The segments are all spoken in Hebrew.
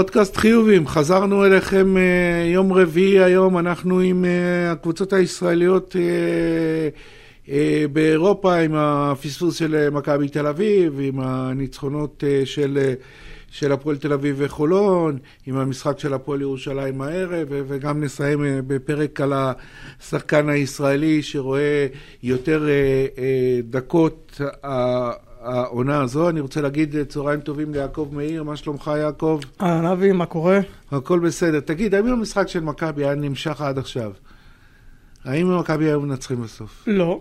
פודקאסט חיובים, חזרנו אליכם אה, יום רביעי היום, אנחנו עם אה, הקבוצות הישראליות אה, באירופה, עם הפספוס של מכבי תל אביב, עם הניצחונות של, של הפועל תל אביב וחולון, עם המשחק של הפועל ירושלים הערב, וגם נסיים בפרק על השחקן הישראלי שרואה יותר דקות העונה הזו. אני רוצה להגיד צהריים טובים ליעקב מאיר, מה שלומך יעקב? אהלן אבי, מה קורה? הכל בסדר. תגיד, האם המשחק של מכבי היה נמשך עד עכשיו? האם מכבי היו מנצחים בסוף? לא,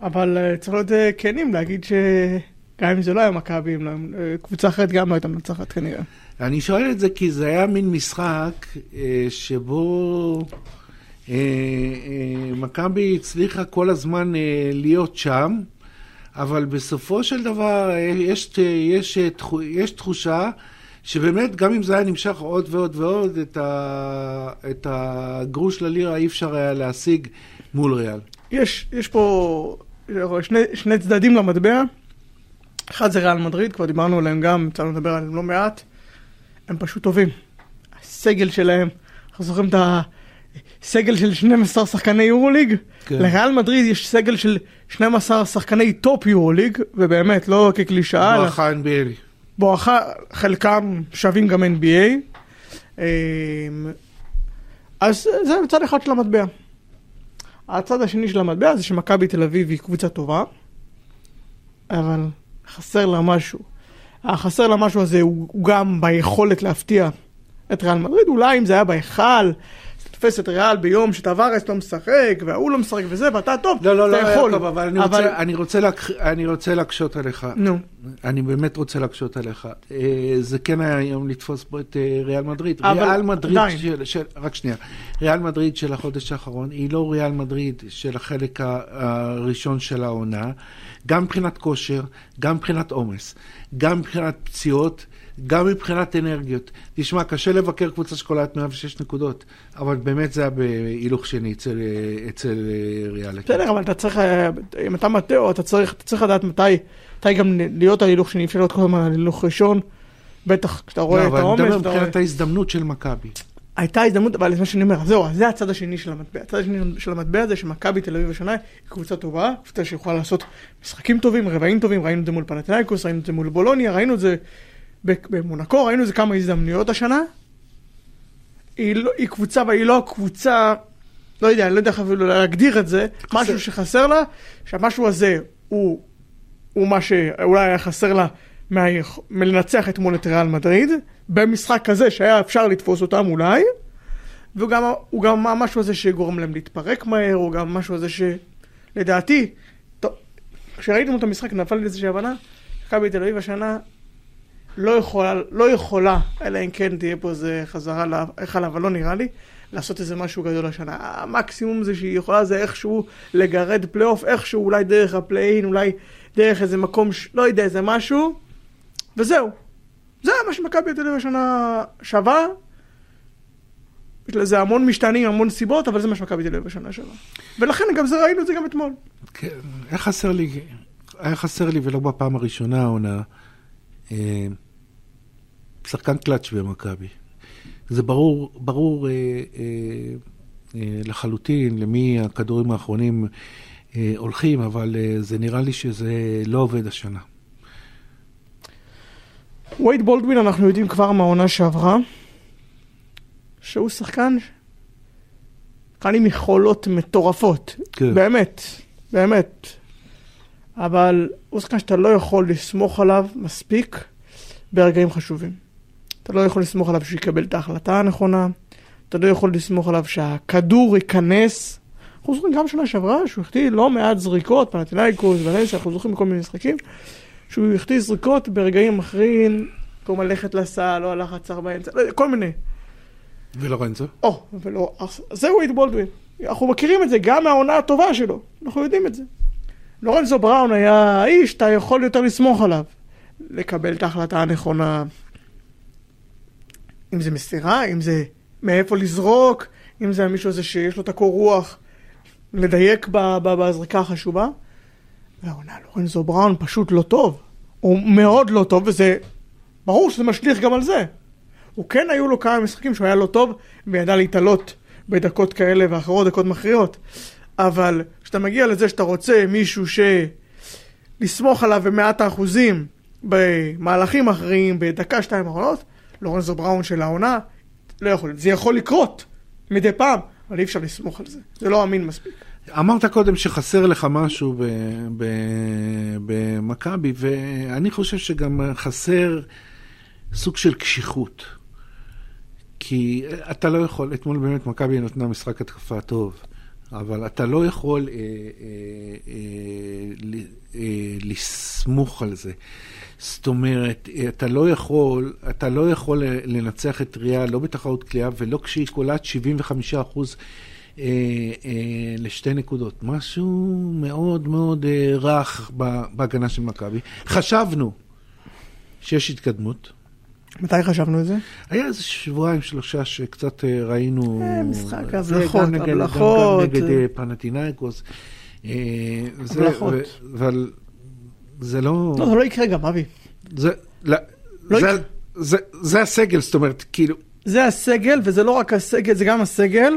אבל uh, צריך להיות uh, כנים להגיד שגם אם זה לא היה מכבי, uh, קבוצה אחרת גם לא הייתה מנצחת כנראה. אני שואל את זה כי זה היה מין משחק uh, שבו... מכבי הצליחה כל הזמן להיות שם, אבל בסופו של דבר יש, יש, יש תחושה שבאמת, גם אם זה היה נמשך עוד ועוד ועוד, את, ה, את הגרוש ללירה אי אפשר היה להשיג מול ריאל. יש, יש פה שני, שני צדדים למטבע. אחד זה ריאל מדריד, כבר דיברנו עליהם גם, יצאנו לדבר עליהם לא מעט. הם פשוט טובים. הסגל שלהם, אנחנו זוכרים את ה... סגל של 12 שחקני יורוליג, כן. לריאל מדריד יש סגל של 12 שחקני טופ יורוליג, ובאמת, לא כקלישאה. בואכה NBA. בואכה, חלקם שווים גם NBA. אמ, אז זה מצד אחד של המטבע. הצד השני של המטבע זה שמכבי תל אביב היא קבוצה טובה, אבל חסר לה משהו. החסר לה משהו הזה הוא גם ביכולת להפתיע את ריאל מדריד, אולי אם זה היה בהיכל, תופס את ריאל ביום שטווארס לא משחק, וההוא לא משחק וזה, ואתה טוב, לא, לא, לא, אתה יכול. לא, לא, אבל אני, אבל... רוצה, אני, רוצה להק... אני רוצה להקשות עליך. נו. אני באמת רוצה להקשות עליך. אה, זה כן היה היום לתפוס פה את אה, ריאל מדריד. אבל... ריאל מדריד של, של... רק שנייה. ריאל מדריד של החודש האחרון היא לא ריאל מדריד של החלק הראשון של העונה. גם מבחינת כושר, גם מבחינת עומס, גם מבחינת פציעות. גם מבחינת אנרגיות. תשמע, קשה לבקר קבוצה שקולעת 106 נקודות, אבל באמת זה היה בהילוך שני אצל, אצל אה, ריאל. בסדר, אבל אתה צריך, אה, אם אתה מטאו, אתה צריך, אתה צריך לדעת מתי, מתי גם להיות על הילוך שני, אפשר להיות כל הזמן על הילוך ראשון, בטח כשאתה רואה לא, את העומס. לא, אבל אני מדבר מבחינת ההזדמנות של מכבי. הייתה הזדמנות, אבל זה מה שאני אומר, זהו, זה הצד השני של המטבע. הצד השני של המטבע זה שמכבי תל אביב השנה היא קבוצה טובה, קבוצה שיכולה לעשות משחקים טובים, רבעים טובים, ראינו את זה מול פנתנייקוס, ראינו את זה מול בולוניה, ראינו את זה במונקו, ראינו איזה כמה הזדמנויות השנה. היא, לא, היא קבוצה, והיא לא הקבוצה, לא יודע, אני לא יודע איך אפילו להגדיר את זה, חסר. משהו שחסר לה, שהמשהו הזה הוא, הוא מה שאולי היה חסר לה מה, מלנצח אתמול את ריאל מדריד, במשחק כזה שהיה אפשר לתפוס אותם אולי, והוא גם, גם המשהו הזה שגורם להם להתפרק מהר, הוא גם משהו הזה שלדעתי, כשראיתם את המשחק נפל לי איזושהי הבנה, מכבי תל אביב השנה לא יכולה, לא יכולה, אלא אם כן תהיה פה איזה חזרה להיכל, אבל לא נראה לי, לעשות איזה משהו גדול השנה. המקסימום זה שהיא יכולה זה איכשהו לגרד פלייאוף, איכשהו אולי דרך הפליי-אין, אולי דרך איזה מקום, ש... לא יודע, איזה משהו, וזהו. זה מה שמכבי תל אביב השנה שווה. יש לזה המון משתנים, המון סיבות, אבל זה מה שמכבי תל אביב השנה שווה. ולכן גם זה, ראינו את זה גם אתמול. כן, היה חסר לי, היה חסר לי, ולא בפעם הראשונה העונה. שחקן קלאץ' במכבי. זה ברור, ברור אה, אה, אה, לחלוטין למי הכדורים האחרונים אה, הולכים, אבל אה, זה נראה לי שזה לא עובד השנה. וייד בולדווין, אנחנו יודעים כבר מהעונה שעברה, שהוא שחקן, שחקן עם יכולות מטורפות. כן. באמת, באמת. אבל הוא שחקן שאתה לא יכול לסמוך עליו מספיק ברגעים חשובים. אתה לא יכול לסמוך עליו שהוא יקבל את ההחלטה הנכונה, אתה לא יכול לסמוך עליו שהכדור ייכנס. אנחנו זוכרים גם שנה שעברה שהוא החטיא לא מעט זריקות, פנטינאיקוס ולנסיה, אנחנו זוכרים בכל מיני משחקים, שהוא החטיא זריקות ברגעים אחרים, במקום ללכת לסל, לא הלך עצר באמצע, כל מיני. ולורנצו? או, ולא, זהו וייד בולדווין. אנחנו מכירים את זה גם מהעונה הטובה שלו, אנחנו יודעים את זה. לורנצו בראון היה האיש, אתה יכול יותר לסמוך עליו. לקבל את ההחלטה הנכונה, אם זה מסירה, אם זה מאיפה לזרוק, אם זה מישהו הזה שיש לו את הקור רוח, לדייק בזריקה החשובה. והעונה לורנזו בראון פשוט לא טוב. הוא מאוד לא טוב, וזה... ברור שזה משליך גם על זה. הוא כן היו לו כמה משחקים שהוא היה לא טוב, וידע להתעלות בדקות כאלה ואחרות, דקות מכריעות. אבל כשאתה מגיע לזה שאתה רוצה מישהו ש... לסמוך עליו במאת האחוזים במהלכים אחרים, בדקה, שתיים אחרונות, לורנזו בראון של העונה, לא יכול, זה יכול לקרות מדי פעם, אבל אי אפשר לסמוך על זה, זה לא אמין מספיק. אמרת קודם שחסר לך משהו במכבי, ואני חושב שגם חסר סוג של קשיחות. כי אתה לא יכול, אתמול באמת מכבי נתנה משחק התקפה טוב, אבל אתה לא יכול אה, אה, אה, אה, לסמוך על זה. זאת אומרת, אתה לא יכול, אתה לא יכול לנצח את ריאל, לא בתחרות קליעה ולא כשהיא קולעת 75 אחוז אה, אה, לשתי נקודות. משהו מאוד מאוד אה, רך בהגנה של מכבי. חשבנו שיש התקדמות. מתי חשבנו את זה? היה איזה שבועיים, שלושה, שקצת אה, ראינו... אה, משחק הבלחות, הבלחות. גם נגד אה, פנטינאיקוס. הבלחות. אבל זה לא... לא, זה לא יקרה גם, אבי. זה... לא, לא זה, יקרה. זה, זה הסגל, זאת אומרת, כאילו... זה הסגל, וזה לא רק הסגל, זה גם הסגל.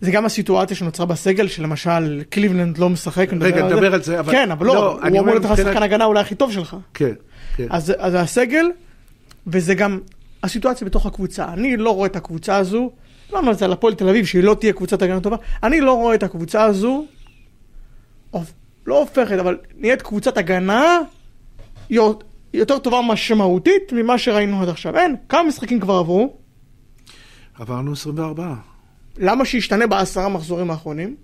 זה גם הסיטואציה שנוצרה בסגל, שלמשל קליבלנד לא משחק. רגע, נדבר על זה, אבל... כן, אבל לא, לא הוא אמור להיות לך שחקן הגנה אולי הכי טוב שלך. כן, כן. אז, אז הסגל, וזה גם הסיטואציה בתוך הקבוצה. אני לא רואה את הקבוצה הזו, לא אומר את זה על הפועל תל אביב, שהיא לא תהיה קבוצת הגנה טובה, אני לא רואה את הקבוצה הזו לא הופכת, אבל נהיית קבוצת הגנה יותר טובה משמעותית ממה שראינו עד עכשיו. אין, כמה משחקים כבר עברו? עברנו 24. למה שישתנה בעשרה מחזורים האחרונים?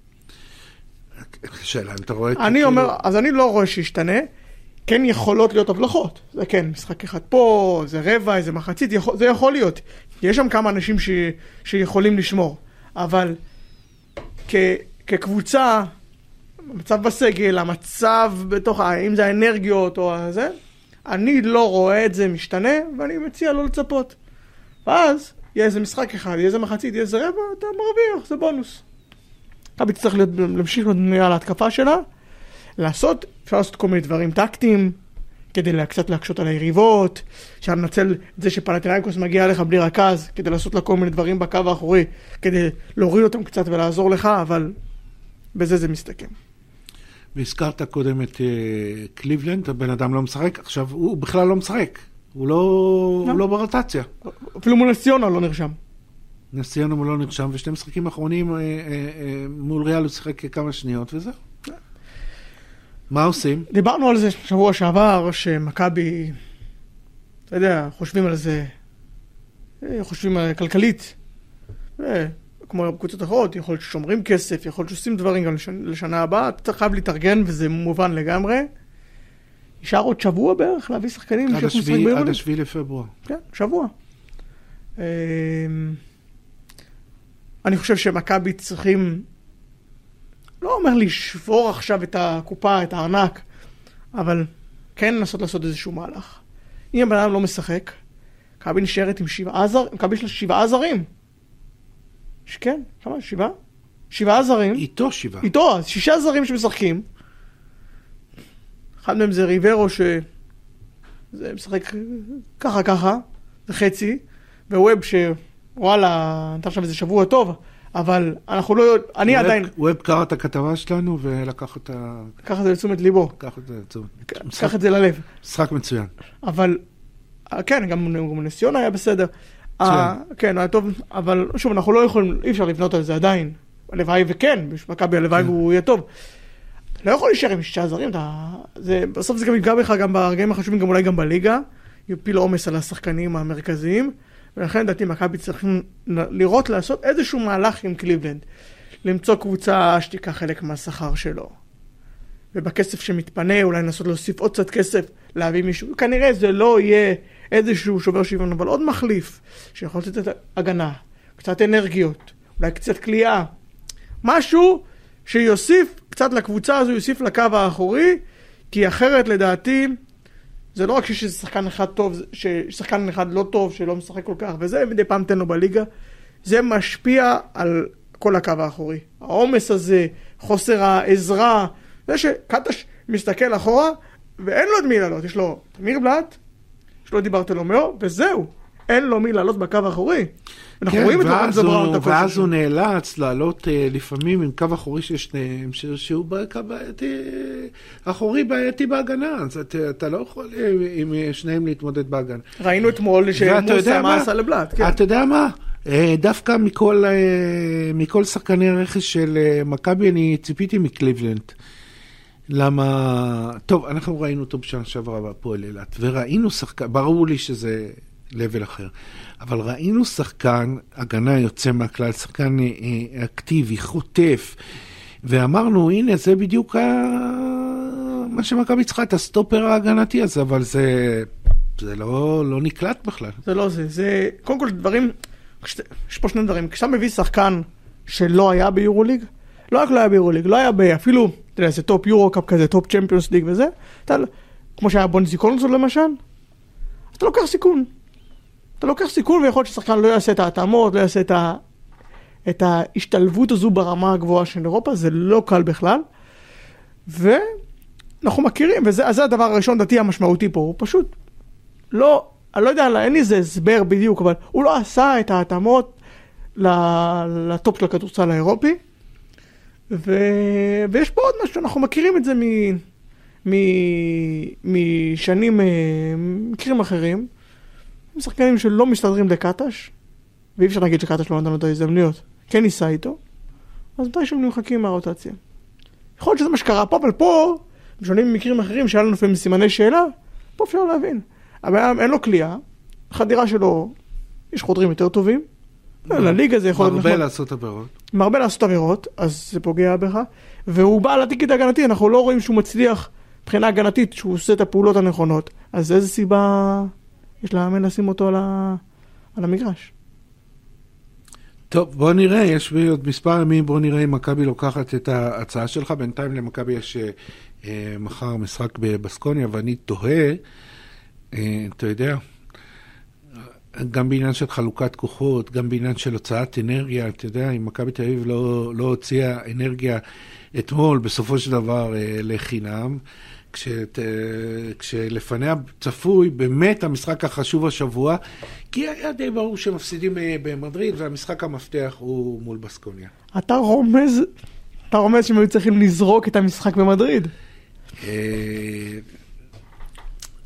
שאלה אם אתה רואה את זה אני אומר, כאילו- אז אני לא רואה שישתנה. כן יכולות להיות הבלחות, זה כן, משחק אחד פה, זה רבע, איזה מחצית, יכול, זה יכול להיות. יש שם כמה אנשים ש, שיכולים לשמור, אבל כ, כקבוצה המצב בסגל, המצב בתוך, אם זה האנרגיות או זה, אני לא רואה את זה משתנה, ואני מציע לא לצפות. ואז, יהיה איזה משחק אחד, יהיה איזה מחצית, יהיה איזה רבע, אתה מרוויח, זה בונוס. מכבי תצטרך להמשיך בנויה להתקפה שלה, לעשות, אפשר לעשות כל מיני דברים טקטיים, כדי קצת להקשות על היריבות, אפשר לנצל את זה שפנטינאיקוס מגיע אליך בלי רכז, כדי לעשות לה כל מיני דברים בקו האחורי, כדי להוריד אותם קצת ולעזור לך, אבל בזה זה מסתכם. והזכרת קודם את uh, קליבלנד, הבן אדם לא משחק, עכשיו הוא בכלל לא משחק, הוא לא, לא. הוא לא ברוטציה. אפילו מול נס ציונה לא נרשם. נס ציונה הוא לא נרשם, ושני משחקים אחרונים uh, uh, מול ריאל הוא שיחק כמה שניות וזהו. מה עושים? דיברנו על זה שבוע שעבר, שמכבי, אתה יודע, חושבים על זה, חושבים על כלכלית. כמו קבוצות אחרות, יכול להיות ששומרים כסף, יכול להיות שעושים דברים גם לשנה, לשנה הבאה, אתה חייב להתארגן וזה מובן לגמרי. נשאר עוד שבוע בערך להביא שחקנים עד השביעי, עד השביעי לפברואר. כן, שבוע. אמ, אני חושב שמכבי צריכים, לא אומר לשבור עכשיו את הקופה, את הארנק, אבל כן לנסות לעשות איזשהו מהלך. אם הבן אדם לא משחק, מכבי נשארת עם שבעה זרים, מכבי יש לה שבעה זרים. כן, כמה? שבעה? שבעה זרים. איתו שבעה. איתו, שישה זרים שמשחקים. אחד מהם זה ריברו ש... זה משחק ככה ככה, זה חצי, וווב שוואלה, נתן עכשיו איזה שבוע טוב, אבל אנחנו לא אני ווב, עדיין... ווב קרא את הכתבה שלנו ולקח את ה... לקח את זה לתשומת ליבו. לקח את זה לתשומת. לקח את זה ללב. משחק מצוין. אבל, כן, גם נס ציונה היה בסדר. כן, היה טוב, אבל שוב, אנחנו לא יכולים, אי אפשר לבנות על זה עדיין. הלוואי וכן, מכבי הלוואי כן. והוא יהיה טוב. לא יכול להישאר עם שישה זרים, אתה... זה... בסוף זה גם יפגע בך גם ברגעים החשובים, גם אולי גם בליגה. יפיל עומס על השחקנים המרכזיים, ולכן לדעתי מכבי צריכים לראות לעשות איזשהו מהלך עם קליבלנד. למצוא קבוצה שתיקח חלק מהשכר שלו. ובכסף שמתפנה אולי לנסות להוסיף עוד קצת כסף, להביא מישהו. כנראה זה לא יהיה איזשהו שובר שוויון, אבל עוד מחליף, שיכול לתת הגנה, קצת אנרגיות, אולי קצת כליאה, משהו שיוסיף קצת לקבוצה הזו, יוסיף לקו האחורי, כי אחרת לדעתי, זה לא רק שיש שחקן אחד טוב, ששחקן אחד לא טוב, שלא משחק כל כך, וזה מדי פעם תן לו בליגה, זה משפיע על כל הקו האחורי. העומס הזה, חוסר העזרה, זה שקטש מסתכל אחורה, ואין לו את מי לעלות, יש לו תמיר בלאט, יש לו את דיברטלומיאו, וזהו. אין לו מי לעלות בקו האחורי. אנחנו כן, רואים את לורנזו בראון. ואז הוא נאלץ לעלות uh, לפעמים עם קו אחורי של שניהם, שהוא בקו בעייתי, אחורי בעייתי בהגנה, אז אתה, אתה לא יכול uh, עם שניהם להתמודד בהגנה. ראינו אתמול שמוסה מה עשה לבלאט. כן. אתה יודע מה? דווקא מכל, מכל שחקני הרכש של מכבי אני ציפיתי מקליבלנד. למה, טוב, אנחנו ראינו אותו בשנה שעברה בהפועל אילת, וראינו שחקן, ברור לי שזה לבל אחר, אבל ראינו שחקן הגנה יוצא מהכלל, שחקן אה, אה, אקטיבי, חוטף, ואמרנו, הנה, זה בדיוק ה... מה שמכבי צריכה, את הסטופר ההגנתי הזה, אבל זה, זה לא, לא נקלט בכלל. זה לא זה, זה, קודם כל דברים, יש פה שני דברים, כשאתה מביא שחקן שלא היה ביורוליג, לא רק לא היה ביורוליג, לא היה אפילו, אתה יודע, זה טופ יורו קאפ כזה, טופ צ'מפיונס ליג וזה, אתה, כמו שהיה בונזי קולסון למשל, אתה לוקח סיכון. אתה לוקח סיכון ויכול להיות ששחקן לא יעשה את ההתאמות, לא יעשה את, ה, את ההשתלבות הזו ברמה הגבוהה של אירופה, זה לא קל בכלל. ואנחנו מכירים, וזה הדבר הראשון דתי המשמעותי פה, הוא פשוט לא, אני לא יודע, אין לי איזה הסבר בדיוק, אבל הוא לא עשה את ההתאמות לטופ של הכדורסל האירופי. ו... ויש פה עוד משהו, אנחנו מכירים את זה מ... מ... משנים, אה, מקרים אחרים. שחקנים שלא מסתדרים לקטש, ואי אפשר להגיד שקטש לא נתן לו את ההזדמנויות, כן ניסה איתו, אז מתי שהם נמחקים מהרוטציה. יכול להיות שזה מה שקרה פה, אבל פה, בשונה ממקרים אחרים שהיה לנו לפעמים סימני שאלה, פה אפשר להבין. הבעיה, אין לו כליאה, חדירה שלו, יש חודרים יותר טובים, לליגה זה יכול להיות מרבה לעשות עבירות. מרבה לעשות עבירות, אז זה פוגע בך. והוא בא לתיקית ההגנתי, אנחנו לא רואים שהוא מצליח מבחינה הגנתית, שהוא עושה את הפעולות הנכונות. אז איזה סיבה יש לאמן לשים אותו על, ה... על המגרש? טוב, בוא נראה, יש לי עוד מספר ימים, בוא נראה אם מכבי לוקחת את ההצעה שלך. בינתיים למכבי יש אה, מחר משחק בבסקוניה, ואני תוהה, אה, אתה יודע, גם בעניין של חלוקת כוחות, גם בעניין של הוצאת אנרגיה, אתה יודע, אם מכבי תל אביב לא, לא הוציאה אנרגיה אתמול, בסופו של דבר אה, לחינם, כשת, אה, כשלפניה צפוי באמת המשחק החשוב השבוע, כי היה די ברור שמפסידים אה, במדריד, והמשחק המפתח הוא מול בסקוניה. אתה רומז, אתה רומז שהם היו צריכים לזרוק את המשחק במדריד.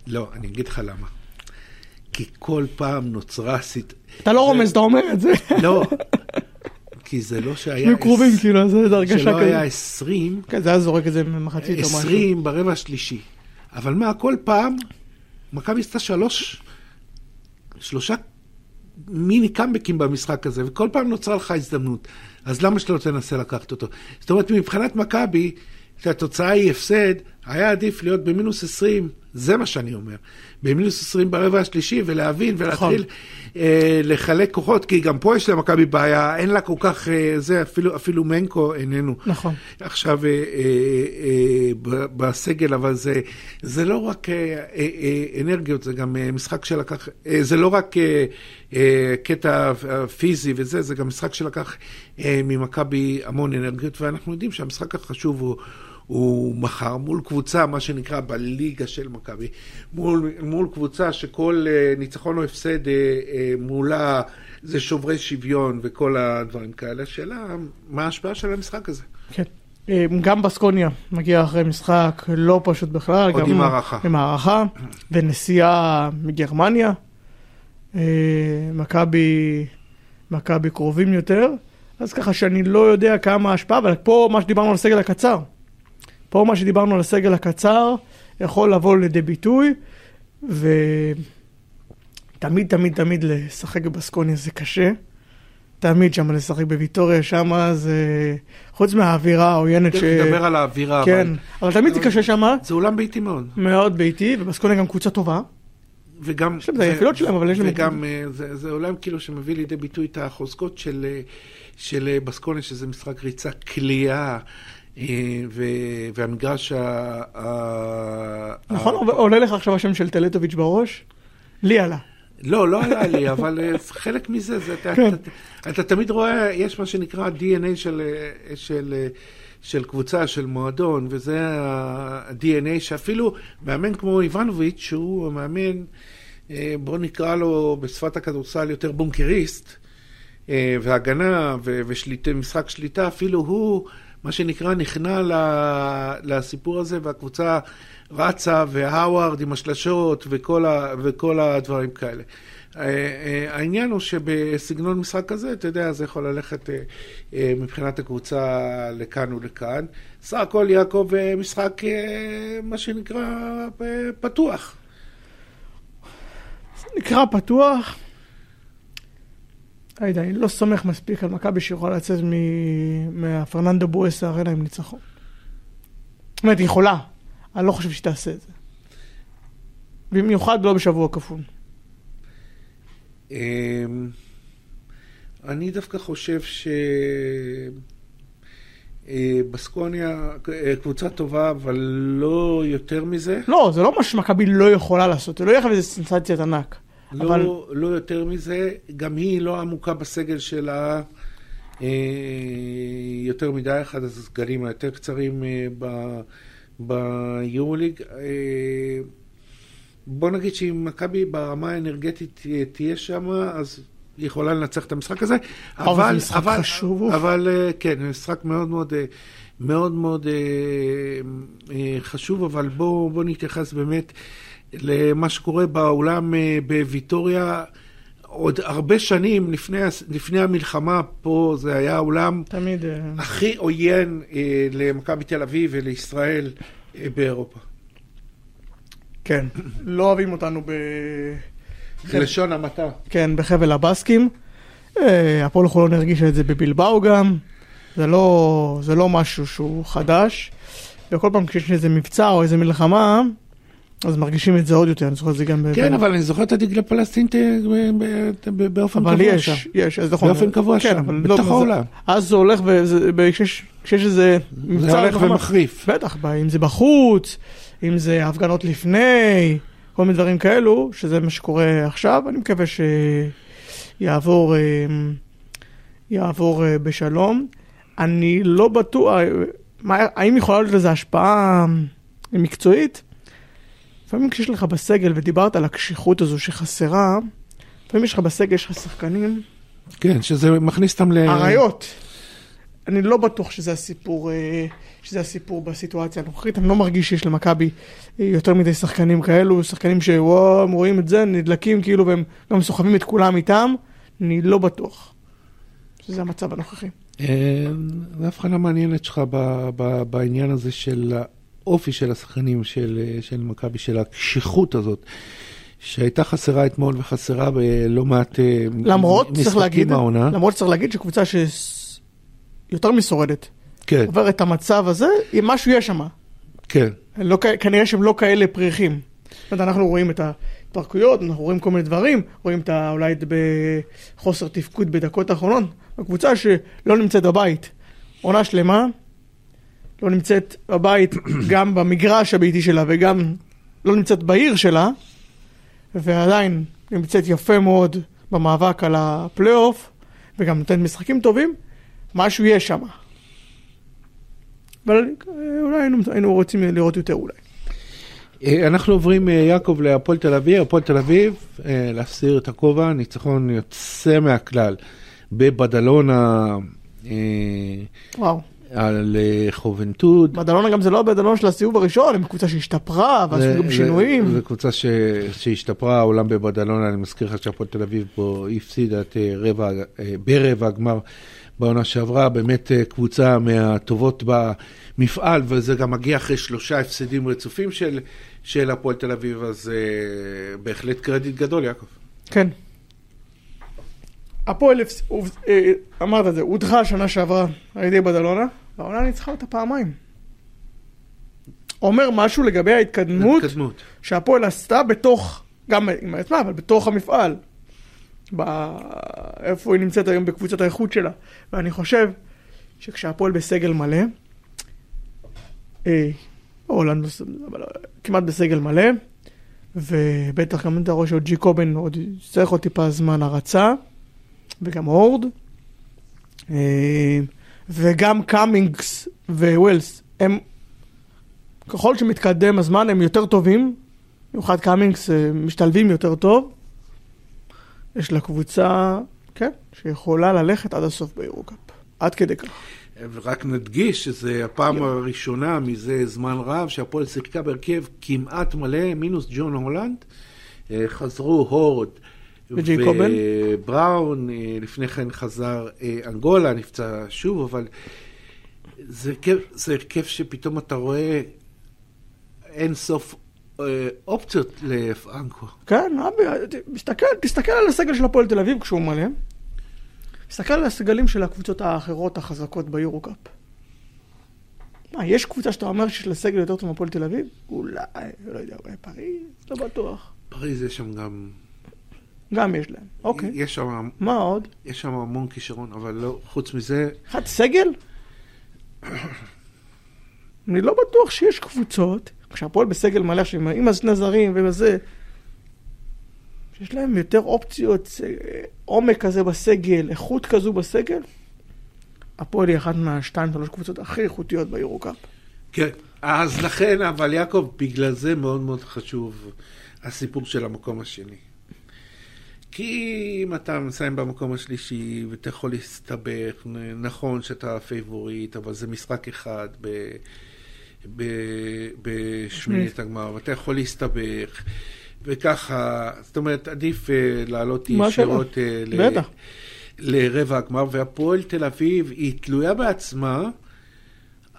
לא, אני אגיד לך למה. כי כל פעם נוצרה סיט... אתה לא רומז, אתה אומר את זה. לא, כי זה לא שהיה... היו קרובים, כאילו, זה הרגשה כזאת. שלא היה 20. כן, זה היה זורק את זה ממחצית או משהו. 20 ברבע השלישי. אבל מה, כל פעם, מכבי עשתה שלוש, שלושה מיני קאמבקים במשחק הזה, וכל פעם נוצרה לך הזדמנות. אז למה שאתה לא תנסה לקחת אותו? זאת אומרת, מבחינת מכבי, שהתוצאה היא הפסד, היה עדיף להיות במינוס 20, זה מה שאני אומר. במינוס 20 ברבע השלישי, ולהבין ולהתחיל נכון. אה, לחלק כוחות, כי גם פה יש למכבי בעיה, אין לה כל כך, אה, זה, אפילו, אפילו מנקו איננו. נכון. עכשיו אה, אה, אה, בסגל, אבל זה, זה לא רק אה, אה, אה, אנרגיות, זה גם אה, משחק שלקח, אה, זה לא רק אה, אה, קטע פיזי וזה, זה גם משחק שלקח אה, ממכבי המון אנרגיות, ואנחנו יודעים שהמשחק החשוב הוא... הוא מחר מול קבוצה, מה שנקרא בליגה של מכבי, מול, מול קבוצה שכל uh, ניצחון או הפסד uh, uh, מולה זה שוברי שוויון וכל הדברים כאלה. השאלה, מה ההשפעה של המשחק הזה? כן. גם בסקוניה מגיע אחרי משחק לא פשוט בכלל. עוד עם הערכה. עם הערכה, ונסיעה מגרמניה. מכבי, מכבי קרובים יותר. אז ככה שאני לא יודע כמה ההשפעה, אבל פה מה שדיברנו על הסגל הקצר. פה מה שדיברנו על הסגל הקצר יכול לבוא לידי ביטוי, ותמיד, תמיד, תמיד לשחק בבסקוניה זה קשה. תמיד שם לשחק בוויטוריה, שם זה... חוץ מהאווירה העוינת ש... תכף נדבר על האווירה, כן, אבל... אבל תמיד זה קשה שם. זה אולם ביתי מאוד. מאוד ביתי, ובסקוניה גם קבוצה טובה. וגם... יש להם את היפילות שלהם, אבל יש להם... וגם אה, זה, זה עולם כאילו שמביא לידי ביטוי את החוזקות של, אה, של אה, בסקוניה, שזה משחק ריצה קליעה. אה, והמגרש ה... נכון, עולה לך עכשיו השם של טלטוביץ' בראש? לי עלה. לא, לא עלה לי, אבל אה, חלק מזה, זה, אתה, כן. אתה, אתה תמיד רואה, יש מה שנקרא DNA של, אה, של, של קבוצה, של מועדון, וזה ה-DNA שאפילו מאמן כמו איבנוביץ', שהוא מאמן בוא נקרא לו בשפת הכדורסל יותר בונקריסט, והגנה ומשחק שליטה, אפילו הוא, מה שנקרא, נכנע לסיפור הזה, והקבוצה רצה, והאווארד עם השלשות וכל, ה, וכל הדברים כאלה. אה, אה, העניין הוא שבסגנון משחק כזה, אתה יודע, זה יכול ללכת אה, מבחינת הקבוצה לכאן ולכאן. סך הכל יעקב משחק, מה שנקרא, פתוח. נקרא פתוח. לא יודע, אני לא סומך מספיק על מכבי שיכולה לצאת מהפרננדו בואס הארנה עם ניצחון. זאת אומרת, היא יכולה, אני לא חושב שהיא תעשה את זה. במיוחד לא בשבוע כפול. אמ, אני דווקא חושב שבסקוניה אה, קבוצה טובה, אבל לא יותר מזה. לא, זה לא מה שמכבי לא יכולה לעשות, זה לא יהיה לך איזה סנסציית ענק. לא, אבל... לא יותר מזה, גם היא לא עמוקה בסגל שלה אה, יותר מדי, אחד הסגלים היותר קצרים אה, ביורוליג. אה, בוא נגיד שאם מכבי ברמה האנרגטית תהיה שם, אז היא יכולה לנצח את המשחק הזה. אבל, זה משחק אבל, חשוב. אבל אה, כן, משחק מאוד מאוד, אה, מאוד מאוד אה, חשוב, אבל בואו בוא נתייחס באמת למה שקורה באולם בוויטוריה. עוד הרבה שנים לפני, לפני המלחמה פה זה היה האולם תמיד הכי עוין למכבי תל אביב ולישראל באירופה. כן, לא אוהבים אותנו ב... בלשון המעטה. כן, בחבל הבסקים. אה, הפועל חולון הרגישה את זה בבלבאו גם. זה לא, זה לא משהו שהוא חדש. וכל פעם כשיש איזה מבצע או איזה מלחמה, אז מרגישים את זה עוד יותר, אני זוכר את זה גם... כן, אבל אני זוכר את הדגל הפלסטינית באופן קבוע שם. אבל יש, יש, אז נכון. באופן קבוע כן, שם, בתוך לא, העולם. אז זה הולך, כשיש איזה מבצע... זה הולך ומחריף. בטח, אם זה בחוץ, אם זה הפגנות לפני, כל מיני דברים כאלו, שזה מה שקורה עכשיו, אני מקווה שיעבור יעבור אה, בשלום. אני לא בטוח, האם יכולה להיות לזה השפעה מקצועית? לפעמים כשיש לך בסגל, ודיברת על הקשיחות הזו שחסרה, לפעמים יש לך בסגל, יש לך שחקנים. כן, שזה מכניס אותם ל... אריות. אני לא בטוח שזה הסיפור, אה, שזה הסיפור בסיטואציה הנוכחית. אני לא מרגיש שיש למכבי אה, יותר מדי שחקנים כאלו, שחקנים שוואו, הם רואים את זה, נדלקים כאילו, והם גם סוחבים את כולם איתם. אני לא בטוח שזה המצב הנוכחי. אה, זה הבחנה מעניינת שלך בעניין הזה של האופי של השחקנים של, של מכבי, של הקשיחות הזאת. שהייתה חסרה אתמול וחסרה בלא מעט למרות, משחקים העונה. למרות שצריך להגיד שקבוצה שיותר משורדת, כן. עובר את המצב הזה, אם משהו יש שם. כן. לא, כנראה שהם לא כאלה פריחים. זאת אומרת, אנחנו רואים את ההתפרקויות, אנחנו רואים כל מיני דברים, רואים את ה... אולי בחוסר תפקוד בדקות האחרונות. הקבוצה שלא נמצאת בבית, עונה שלמה, לא נמצאת בבית גם במגרש הביתי שלה וגם לא נמצאת בעיר שלה, ועדיין נמצאת יפה מאוד במאבק על הפלייאוף, וגם נותנת משחקים טובים, משהו יש שם. אבל אולי היינו, היינו רוצים לראות יותר אולי. אה, אנחנו עוברים, אה, יעקב, להפועל תל אביב. הפועל תל אביב, אה, להסיר את הכובע, ניצחון יוצא מהכלל בבדלונה. וואו. על חובנטוד. בדלונה גם זה לא בדלונה של הסיבוב הראשון, הם קבוצה שהשתפרה, ועשו גם שינויים. זו קבוצה ש... שהשתפרה, העולם בבדלונה, אני מזכיר לך שהפועל תל אביב פה הפסידה את רבע, ברבע הגמר בעונה שעברה, באמת קבוצה מהטובות במפעל, וזה גם מגיע אחרי שלושה הפסדים רצופים של, של הפועל תל אביב, אז בהחלט קרדיט גדול, יעקב. כן. הפועל, אה, אמרת את זה, הודחה שנה שעברה על ידי בדלונה, והעונה ניצחה אותה פעמיים. אומר משהו לגבי ההתקדמות, התקדמות. שהפועל עשתה בתוך, גם עם עצמה, אבל בתוך המפעל. איפה היא נמצאת היום בקבוצת האיכות שלה. ואני חושב שכשהפועל בסגל מלא, אה, הולנד, אבל כמעט בסגל מלא, ובטח גם אתה רואה שעוד ג'י קובן עוד צריך עוד טיפה זמן הרצה, וגם הורד, אה, וגם קאמינגס וווילס, הם, ככל שמתקדם הזמן הם יותר טובים, במיוחד קאמינגס משתלבים יותר טוב. יש לה קבוצה, כן, שיכולה ללכת עד הסוף ביורוקאפ. עד כדי כך. ורק נדגיש שזו הפעם yeah. הראשונה מזה זמן רב שהפועל שיחקה בהרכב כמעט מלא, מינוס ג'ון הולנד. אה, חזרו הורד ובראון, אה, לפני כן חזר אה, אנגולה, נפצע שוב, אבל זה הרכב, זה הרכב שפתאום אתה רואה אין סוף אופציות לפרנקו. כן, תסתכל, תסתכל על הסגל של הפועל תל אביב כשהוא מלא. תסתכל על הסגלים של הקבוצות האחרות החזקות ביורו-קאפ. מה, יש קבוצה שאתה אומר שיש לה סגל יותר טוב מהפועל תל אביב? אולי, לא יודע, אולי פריז? לא בטוח. פריז יש שם גם... גם יש להם, אוקיי. יש שם... מה עוד? יש שם המון כישרון, אבל לא, חוץ מזה... אחד סגל? אני לא בטוח שיש קבוצות, כשהפועל בסגל מלא עם הזרים ובזה, שיש להם יותר אופציות, עומק כזה בסגל, איכות כזו בסגל, הפועל היא אחת מהשתיים, שלוש קבוצות הכי איכותיות ביורו-קאפ. כן, אז לכן, אבל יעקב, בגלל זה מאוד מאוד חשוב הסיפור של המקום השני. כי אם אתה מסיים במקום השלישי ואתה יכול להסתבך, נכון שאתה פייבוריט, אבל זה משחק אחד ב... בשמינית הגמר, ואתה יכול להסתבך. וככה, זאת אומרת, עדיף אה, לעלות ישירות אה, ל... לרבע הגמר, והפועל תל אביב היא תלויה בעצמה,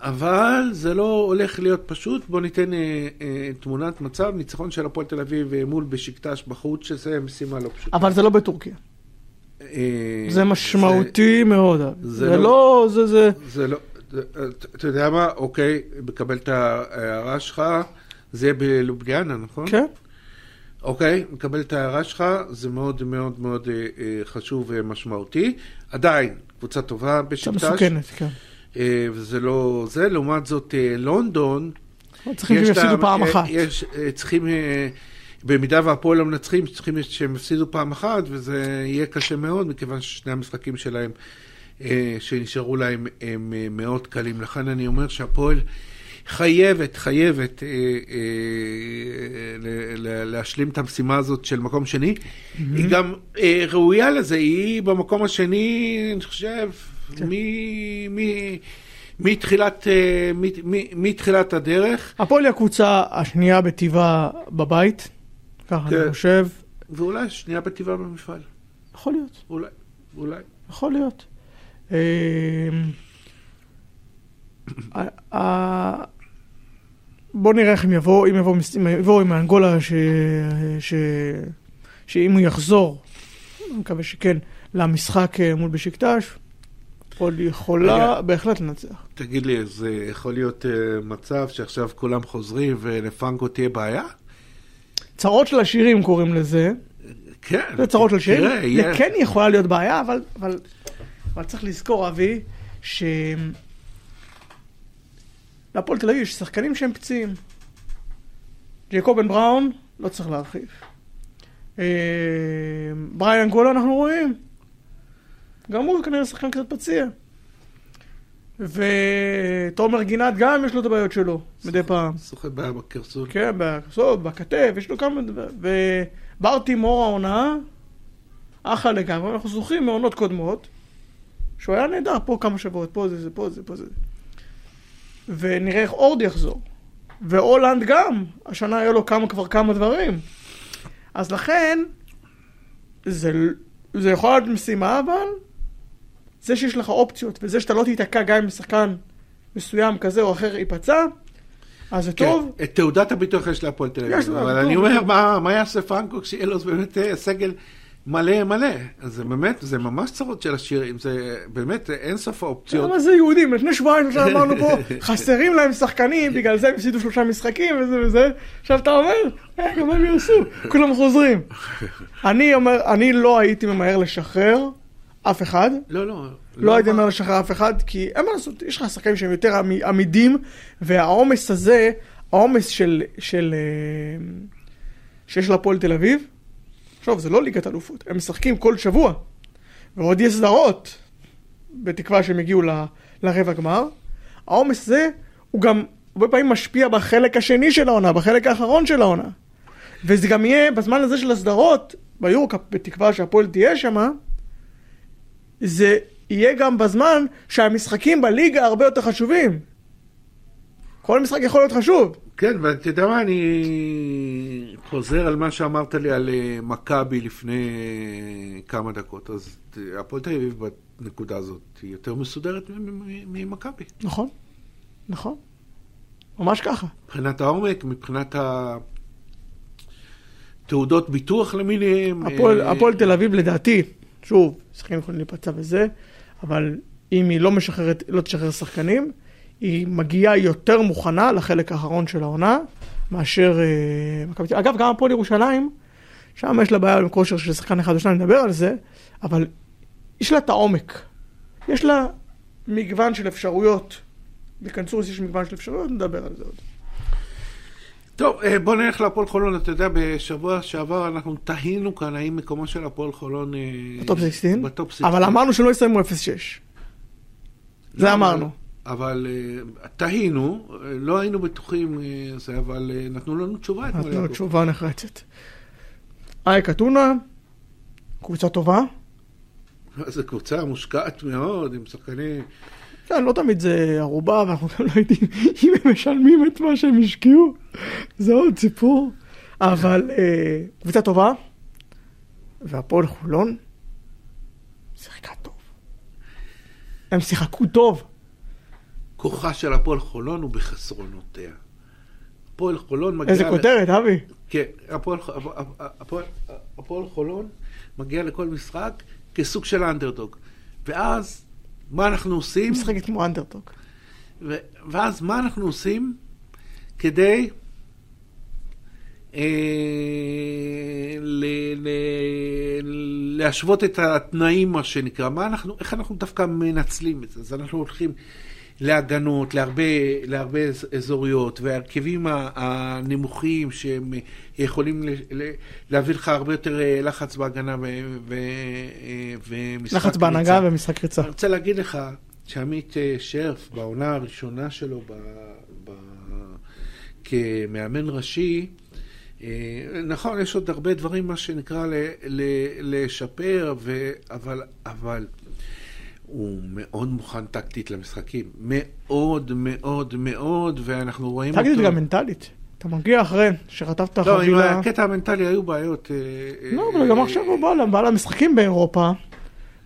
אבל זה לא הולך להיות פשוט. בואו ניתן uh, uh, תמונת מצב, ניצחון של הפועל תל אביב uh, מול בשקטש בחוץ, שזה משימה לא פשוטה. אבל זה לא בטורקיה. Uh, זה משמעותי זה, מאוד. זה, זה לא... לא זה, זה... זה לא... אתה יודע מה? אוקיי, מקבל את ההערה שלך, זה יהיה בלובליאנה, נכון? כן. אוקיי, מקבל את ההערה שלך, זה מאוד מאוד מאוד אה, אה, חשוב ומשמעותי. עדיין, קבוצה טובה בשקטש. מסוכנת, כן. אה, וזה לא זה, לעומת זאת אה, לונדון, צריכים שהם יפסידו פעם אחת. יש, אה, צריכים, אה, במידה והפועל לא מנצחים, צריכים שהם יפסידו פעם אחת, וזה יהיה קשה מאוד, מכיוון ששני המשחקים שלהם, אה, שנשארו להם, הם אה, מאוד קלים. לכן אני אומר שהפועל... חייבת, חייבת אה, אה, להשלים את המשימה הזאת של מקום שני. Mm-hmm. היא גם אה, ראויה לזה, היא במקום השני, אני חושב. מתחילת, אה, מתחילת הדרך. הפועל היא הקבוצה השנייה בטבעה בבית, ככה כן. אני חושב. ואולי השנייה בטבעה במפעל. יכול להיות. אולי, אולי. יכול להיות. אה, בוא נראה איך הם יבואו, אם יבואו יבוא עם האנגולה. שאם הוא יחזור, אני מקווה שכן, למשחק אה, מול בשקטש, עוד יכולה רגע, בהחלט לנצח. תגיד לי, זה יכול להיות uh, מצב שעכשיו כולם חוזרים ולפרנקו תהיה בעיה? צרות של השירים קוראים לזה. כן. זה צרות של שירים. זה כן יכולה להיות בעיה, אבל, אבל, אבל צריך לזכור, אבי, ש... להפועל תל אביב יש שחקנים שהם פציעים. ג'ייקובן בראון, לא צריך להרחיב. אה, בריאן גולה אנחנו רואים. גם הוא כנראה שחקן קצת פציע. ותומר גינת גם יש לו את הבעיות שלו, מדי פעם. סוחט בעיה בקרסול. כן, בקרסול, בכתף, יש לו כמה דברים. וברטי מור העונה, אחלה לגמרי, אנחנו זוכרים מעונות קודמות, שהוא היה נהדר פה כמה שבועות, פה זה, זה, פה זה, פה זה. ונראה איך אורד יחזור. והולנד גם, השנה היה לו כמה, כבר כמה דברים. אז לכן, זה, זה יכול להיות משימה, אבל זה שיש לך אופציות, וזה שאתה לא תיתקע גם אם שחקן מסוים כזה או אחר ייפצע, אז זה כן, טוב. את תעודת הביטוח יש להפועל תל אביב. אבל אני אומר, מה, מה יעשה פרנקו כשיהיה לו באמת אה, סגל מלא מלא. זה באמת, זה ממש צרות של השירים, זה באמת אין סוף האופציות. למה זה יהודים? לפני שבועיים אמרנו פה, חסרים להם שחקנים, בגלל זה הם הפסידו שלושה משחקים וזה וזה. עכשיו אתה אומר, רגע, מה הם יעשו? כולם חוזרים. אני אומר, אני לא הייתי ממהר לשחרר אף אחד. לא, לא. לא הייתי ממהר לשחרר אף אחד, כי אין מה לעשות, יש לך שחקנים שהם יותר עמידים, והעומס הזה, העומס של, של, אה, שיש להפועל תל אביב, עכשיו, זה לא ליגת אלופות, הם משחקים כל שבוע, ועוד יש סדרות, בתקווה שהם יגיעו ל, לרבע גמר. העומס הזה, הוא גם הרבה פעמים משפיע בחלק השני של העונה, בחלק האחרון של העונה. וזה גם יהיה בזמן הזה של הסדרות, ביורקאפ, בתקווה שהפועל תהיה שם, זה יהיה גם בזמן שהמשחקים בליגה הרבה יותר חשובים. כל משחק יכול להיות חשוב. כן, ואתה יודע מה, אני חוזר על מה שאמרת לי על אה, מכבי לפני כמה דקות. אז אה, הפועל תל אביב בנקודה הזאת היא יותר מסודרת ממכבי. נכון, נכון. ממש ככה. מבחינת העומק, מבחינת התעודות ביטוח למיניהם. הפועל, אה, הפועל תל אביב לדעתי, שוב, שחקנים יכולים להיפצע וזה, אבל אם היא לא משחררת, לא תשחרר שחקנים, היא מגיעה יותר מוכנה לחלק האחרון של העונה, מאשר אה, אגב, גם הפועל ירושלים, שם יש לה בעיה עם כושר של שחקן אחד או שניים, נדבר על זה, אבל יש לה את העומק. יש לה מגוון של אפשרויות. בכנסוס יש מגוון של אפשרויות, נדבר על זה עוד. טוב, אה, בוא נלך להפועל חולון. אתה יודע, בשבוע שעבר אנחנו תהינו כאן האם מקומו של הפועל חולון... אה, בטופ 16? בטופ 16. אבל אמרנו שלא יסיימו 0-6. זה אמרנו. אבל אה, תהינו, לא היינו בטוחים, אבל נתנו לנו תשובה נתנו לנו תשובה נחרצת. אייק אתונה, קבוצה טובה. זו קבוצה מושקעת מאוד, עם שחקנים... כן, לא תמיד זה ערובה, ואנחנו גם לא יודעים אם הם משלמים את מה שהם השקיעו. זה עוד סיפור. אבל אה, קבוצה טובה, והפועל חולון שיחקה טוב. הם שיחקו טוב. כוחה של הפועל חולון הוא בחסרונותיה. הפועל חולון מגיע... איזה כותרת, אבי. כן, הפועל, חולון מגיע לכל משחק כסוג של אנדרדוג. ואז, מה אנחנו עושים? משחקת כמו אנדרדוג. ואז מה אנחנו עושים כדי אה, ל, ל, להשוות את התנאים, מה שנקרא? מה אנחנו, איך אנחנו דווקא מנצלים את זה? אז אנחנו הולכים... להגנות, להרבה, להרבה אזוריות, וההרכבים הנמוכים שהם יכולים להביא לך הרבה יותר אה, לחץ בהגנה ומשחק לחץ בהנהגה ומשחק ריצה. אני רוצה להגיד לך שעמית אה, שרף, בעונה הראשונה שלו ב, ב, כמאמן ראשי, אה, נכון, יש עוד הרבה דברים, מה שנקרא, ל, ל, לשפר, ו, אבל, אבל הוא מאוד מוכן טקטית למשחקים. מאוד מאוד מאוד, ואנחנו רואים אותו... טקטית גם מנטלית. אתה מגיע אחרי שחטפת חבילה... לא, עם הקטע המנטלי היו בעיות. אה, לא, אבל גם עכשיו הוא בא למשחקים באירופה.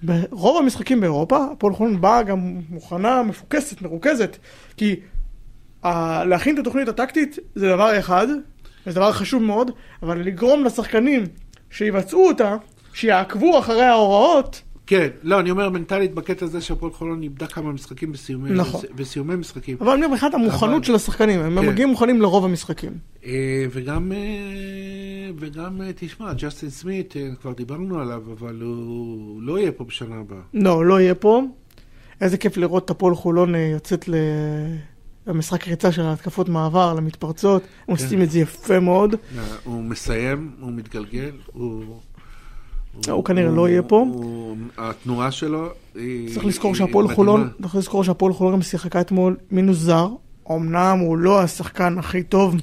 ברוב המשחקים באירופה, הפועל חולון באה גם מוכנה, מפוקסת, מרוכזת. כי להכין את התוכנית הטקטית זה דבר אחד, וזה דבר חשוב מאוד, אבל לגרום לשחקנים שיבצעו אותה, שיעקבו אחרי ההוראות, כן, לא, אני אומר מנטלית בקטע הזה שהפועל חולון איבדה כמה משחקים בסיומי, נכון. בסיומי משחקים. אבל אני אומר מבחינת המוכנות אבל... של השחקנים, הם כן. מגיעים מוכנים לרוב המשחקים. אה, וגם, אה, וגם, אה, תשמע, ג'סטין סמית, כבר דיברנו עליו, אבל הוא לא יהיה פה בשנה הבאה. לא, לא יהיה פה. איזה כיף לראות את הפועל חולון יוצאת ל... המשחק ריצה של ההתקפות מעבר למתפרצות, הם כן. עושים את זה יפה מאוד. הוא מסיים, הוא מתגלגל, הוא... הוא כנראה לא יהיה פה. התנועה שלו היא... צריך לזכור שהפועל חולון, צריך לזכור שהפועל חולון גם שיחקה אתמול מינוס זר. אמנם הוא לא השחקן הכי טוב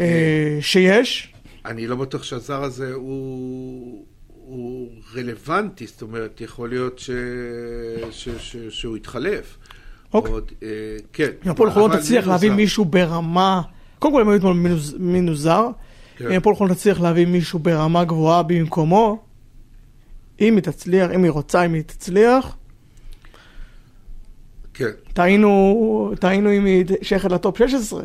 אה, שיש. אני לא בטוח שהזר הזה הוא... הוא רלוונטי, זאת אומרת, יכול להיות ש... ש... ש... שהוא יתחלף. אוקיי. עוד, אה, כן. הפועל חולון תצליח להביא מישהו ברמה... קודם כל הם היו אתמול מינוס זר. כן. אם הפועל חולון תצליח להביא מישהו ברמה גבוהה במקומו, אם היא תצליח, אם היא רוצה, אם היא תצליח. כן. טעינו, טעינו אם היא שייכת לטופ 16.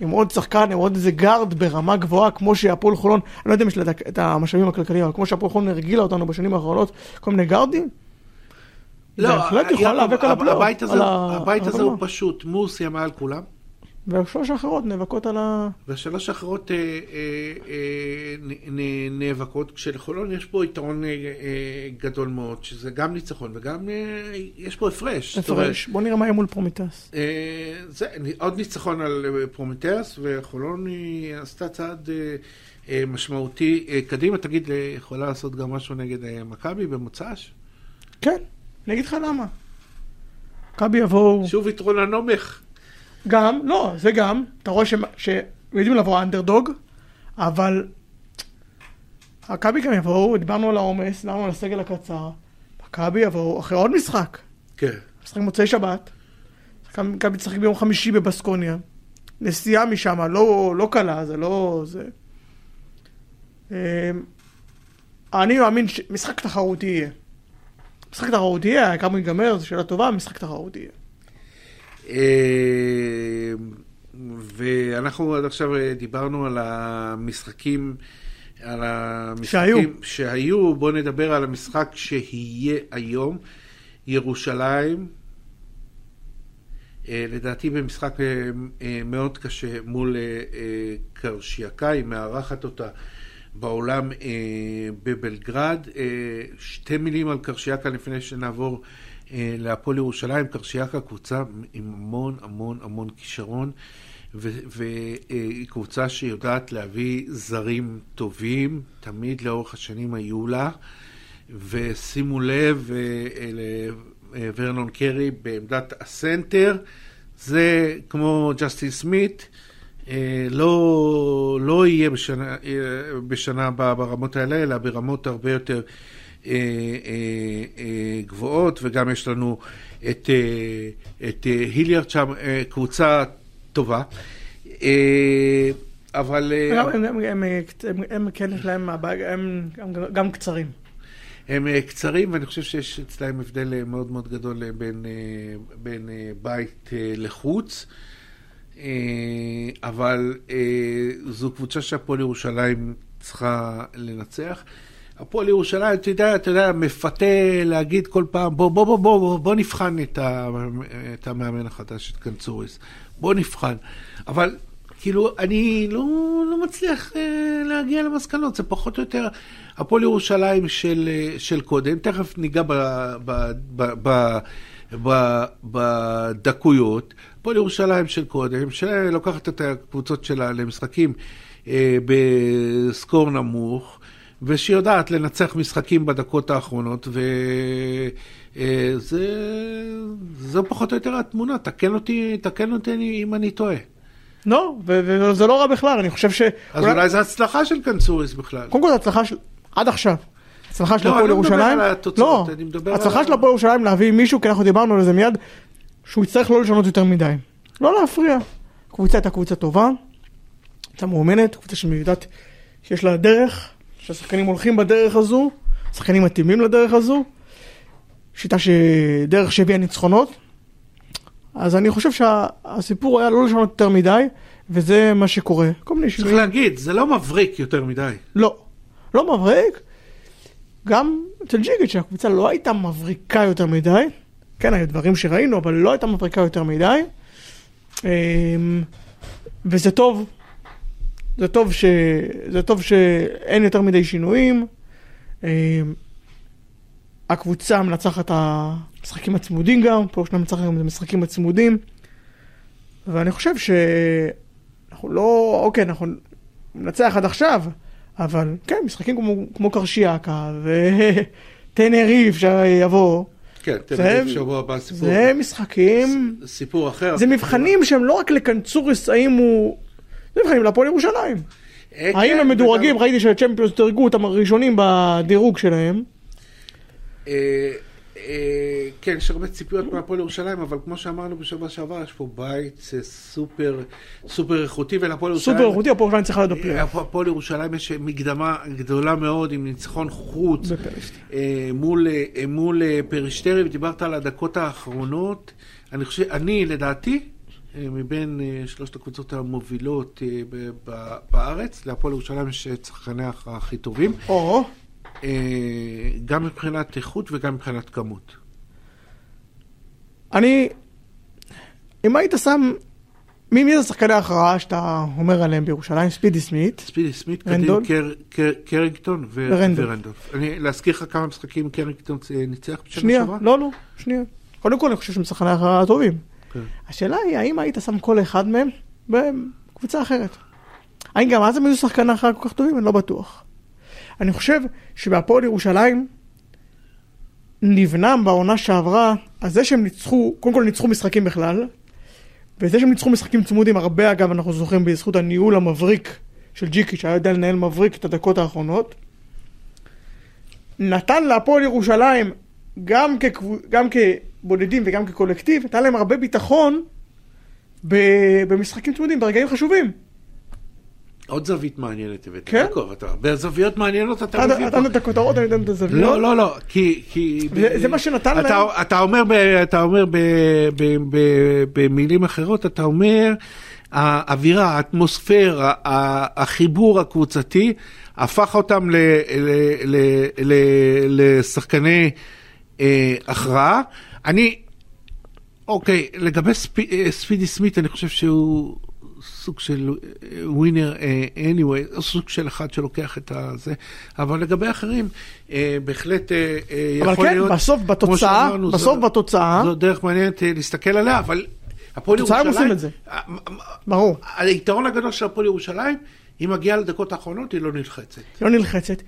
עם עוד שחקן, עם עוד איזה גארד ברמה גבוהה, כמו שהפועל חולון, אני לא יודע אם יש לה את המשאבים הכלכליים, אבל כמו שהפועל חולון הרגילה אותנו בשנים האחרונות, כל מיני גארדים. לא, בהחלט יכולה להיאבק על הפלייאוף. הבית הזה הוא פשוט, מורסיה מעל כולם. והשלוש האחרות נאבקות על ה... והשלוש האחרות אה, אה, אה, נאבקות, כשלחולון יש פה יתרון אה, אה, גדול מאוד, שזה גם ניצחון וגם אה, יש פה הפרש. הפרש, בוא נראה מה יהיה מול פרומיתיאס. אה, זה, עוד ניצחון על אה, פרומיתיאס, וחולון היא עשתה צעד אה, אה, משמעותי אה, קדימה. תגיד, אה, יכולה לעשות גם משהו נגד אה, מכבי במוצ"ש? כן, אני אגיד לך למה. מכבי יבואו... שוב יתרון הנומך. גם, לא, זה גם, אתה רואה שהם יודעים לבוא אנדרדוג, אבל מכבי גם יבואו, דיברנו על העומס, דיברנו על הסגל הקצר. מכבי יבואו אחרי עוד משחק. כן. משחק מוצאי שבת. מכבי תשחק ביום חמישי בבסקוניה. נסיעה משם, לא, לא קלה, זה לא... זה... אמ, אני מאמין שמשחק תחרותי יהיה. משחק תחרותי יהיה, כמה ייגמר, זו שאלה טובה, משחק תחרותי יהיה. אמ, ואנחנו עד עכשיו דיברנו על המשחקים, על המשחקים שהיו. שהיו. בואו נדבר על המשחק שיהיה היום. ירושלים, אה, לדעתי במשחק אה, אה, מאוד קשה מול קרשיאקה, היא מארחת אותה בעולם בבלגרד. שתי מילים על קרשיאקה לפני שנעבור להפועל ירושלים. קרשיאקה קבוצה עם המון המון המון כישרון. והיא קבוצה שיודעת להביא זרים טובים, תמיד לאורך השנים היו לה, ושימו לב לוורנון קרי בעמדת הסנטר, זה כמו ג'סטין סמית, אה, לא, לא יהיה בשנה, אה, בשנה הבאה ברמות האלה, אלא ברמות הרבה יותר אה, גבוהות, וגם יש לנו את, את היליארד שם, קבוצה טובה. אבל... הם כן, יש להם, הם גם קצרים. הם קצרים, ואני חושב שיש אצלהם הבדל מאוד מאוד גדול בין, בין בית לחוץ. אבל זו קבוצה שהפועל ירושלים צריכה לנצח. הפועל ירושלים, אתה יודע, אתה יודע, מפתה להגיד כל פעם, בוא, בוא, בוא, בוא, בוא נבחן את, ה, את המאמן החדש, את קנצוריס. בוא נבחן. אבל כאילו, אני לא, לא מצליח אה, להגיע למסקנות, זה פחות או יותר הפועל ירושלים של, אה, של קודם, תכף ניגע ב, ב, ב, ב, ב, בדקויות. הפועל ירושלים של קודם, שלוקחת את הקבוצות שלה למשחקים אה, בסקור נמוך, ושיודעת לנצח משחקים בדקות האחרונות, וזה אה, פחות או יותר התמונה, תקן אותי, תקן אותי אם אני טועה. לא, וזה לא רע בכלל, אני חושב ש... אז אולי זו הצלחה של קנצוריס בכלל. קודם כל זו הצלחה של... עד עכשיו. הצלחה של לא, הפועל ירושלים. לא, הצלחה של הפועל ירושלים להביא מישהו, כי אנחנו דיברנו על זה מיד, שהוא יצטרך לא לשנות יותר מדי. לא להפריע. קבוצה הייתה קבוצה טובה, הייתה מאומנת, קבוצה שיודעת שיש לה דרך, שהשחקנים הולכים בדרך הזו, שחקנים מתאימים לדרך הזו, שיטה שדרך שהביאה ניצחונות. אז אני חושב שהסיפור היה לא לשנות יותר מדי, וזה מה שקורה. כל מיני שינויים. צריך להגיד, זה לא מבריק יותר מדי. לא, לא מבריק. גם אצל ג'יגיץ' הקבוצה לא הייתה מבריקה יותר מדי. כן, היו דברים שראינו, אבל לא הייתה מבריקה יותר מדי. אמ, וזה טוב. זה טוב, ש... זה טוב שאין יותר מדי שינויים. אמ, הקבוצה מנצחת המשחקים הצמודים גם, פה שני מנצחים גם את המשחקים הצמודים. ואני חושב שאנחנו לא, אוקיי, אנחנו ננצח עד עכשיו, אבל כן, משחקים כמו, כמו קרשיאקה וטנריף שיבוא. כן, תל אביב שבוע הבא סיפור. זה משחקים... סיפור אחר. זה מבחנים שהם לא רק לקנצוריס, האם הוא... זה מבחנים להפועל ירושלים. אה, האם כן, הם מדורגים, ראיתי שהצ'מפיונס דירגו אותם הראשונים בדירוג שלהם. אה, אה, כן, יש הרבה ציפיות מהפועל ירושלים, אבל כמו שאמרנו בשבוע שעבר, יש פה בית סופר, סופר איכותי, ולפועל ירושלים... סופר איכותי, הפועל ירושלים צריכה להיות בפלייאוף. הפועל ירושלים יש מקדמה גדולה מאוד עם ניצחון חוץ. מול פרישטרי, ודיברת על הדקות האחרונות. אני חושב, אני, לדעתי, מבין שלושת הקבוצות המובילות בארץ, להפועל ירושלים יש את שחקני הכי טובים. או. אה, גם מבחינת איכות וגם מבחינת כמות. אני, אם היית שם, מי מי זה שחקני ההכרעה שאתה אומר עליהם בירושלים? ספידי סמית. ספידי סמית, רנדול, קר, קר, קרינגטון ו- ורנדולף. אני, להזכיר לך כמה משחקים קרינגטון ניצח בשנה שנייה, שעברה? לא, לא, שנייה. קודם כל אני חושב שהם שחקני ההכרעה הטובים. כן. השאלה היא, האם היית שם כל אחד מהם בקבוצה אחרת? האם גם אז הם היו שחקני כל כך טובים? אני לא בטוח. אני חושב שבהפועל ירושלים נבנה בעונה שעברה, אז זה שהם ניצחו, קודם כל ניצחו משחקים בכלל, וזה שהם ניצחו משחקים צמודים, הרבה אגב אנחנו זוכרים בזכות הניהול המבריק של ג'יקי, שהיה יודע לנהל מבריק את הדקות האחרונות. נתן להפועל ירושלים, גם, כקב... גם כבודדים וגם כקולקטיב, נתן להם הרבה ביטחון במשחקים צמודים, ברגעים חשובים. עוד זווית מעניינת הבאת. כן? יעקב, אתה הרבה זוויות מעניינות אתה מביא פה. אתה נותן את הכותרות, אני נותן את הזוויות. לא, לא, לא, כי... כי זה מה שנתן להם. אתה אומר, אתה אומר במילים אחרות, אתה אומר, האווירה, האטמוספירה, החיבור הקבוצתי, הפך אותם לשחקני אה, הכרעה. אני, אוקיי, לגבי ספידי סמית, אני חושב שהוא... סוג של ווינר אה, uh, anyway, סוג של אחד שלוקח את הזה, אבל לגבי אחרים, uh, בהחלט uh, יכול כן, להיות... אבל כן, בסוף בתוצאה, שאמרנו, בסוף זו, בתוצאה... זו דרך מעניינת uh, להסתכל עליה, אבל הפועל ירושלים... הם עושים את זה, ברור. היתרון הגדול של הפועל ירושלים, היא מגיעה לדקות האחרונות, היא לא נלחצת. היא לא נלחצת.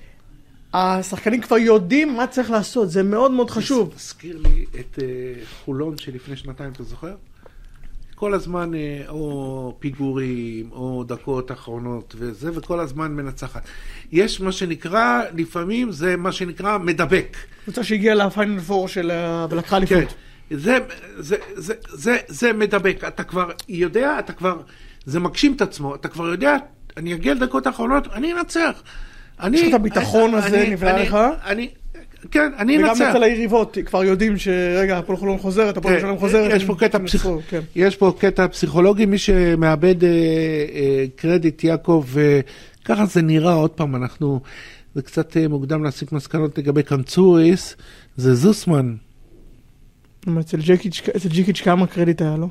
השחקנים כבר יודעים מה צריך לעשות, זה מאוד מאוד חשוב. זה מזכיר לי את uh, חולון שלפני שנתיים, אתה זוכר? כל הזמן אה, או פיגורים, או דקות אחרונות וזה, וכל הזמן מנצחת. יש מה שנקרא, לפעמים זה מה שנקרא מדבק. קבוצה שהגיעה לפיינל פור של... ולקחה אליפות. כן. זה, זה, זה, זה, זה מדבק, אתה כבר יודע, אתה כבר, זה מגשים את עצמו, אתה כבר יודע, אני אגיע לדקות האחרונות, אני אנצח. יש לך את הביטחון הזה, נבלע לך? אני, כן, אני אנצח. וגם אצל היריבות כבר יודעים שרגע, הפועל חולון חוזרת, הפועל חולון חוזרת. יש פה קטע, פסיכ... כן. יש פה קטע פסיכולוגי, מי שמאבד אה, אה, קרדיט, יעקב, אה, ככה זה נראה, עוד פעם, אנחנו, זה קצת אה, מוקדם להסיק מסקנות לגבי קמצוריס, זה זוסמן. אצל ג'יקיץ' כמה קרדיט היה לו?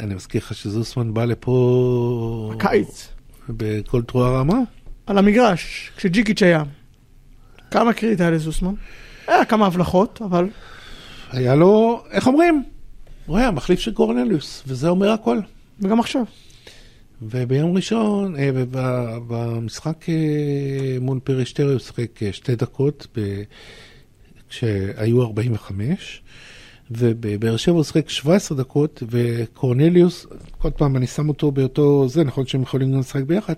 אני מזכיר לך שזוסמן בא לפה... הקיץ. בכל תרועה רמה? על המגרש, כשג'יקיץ' היה. כמה קריט היה לזוסמן? היה כמה הבלחות, אבל... היה לו, איך אומרים? הוא היה מחליף של קורנליוס, וזה אומר הכל. וגם עכשיו. וביום ראשון, אה, במשחק אה, מול פרישטרי הוא שיחק אה, שתי דקות, ב... כשהיו 45, ובבאר שבע הוא שיחק 17 דקות, וקורנליוס, כל פעם אני שם אותו באותו זה, נכון שהם יכולים גם לשחק ביחד,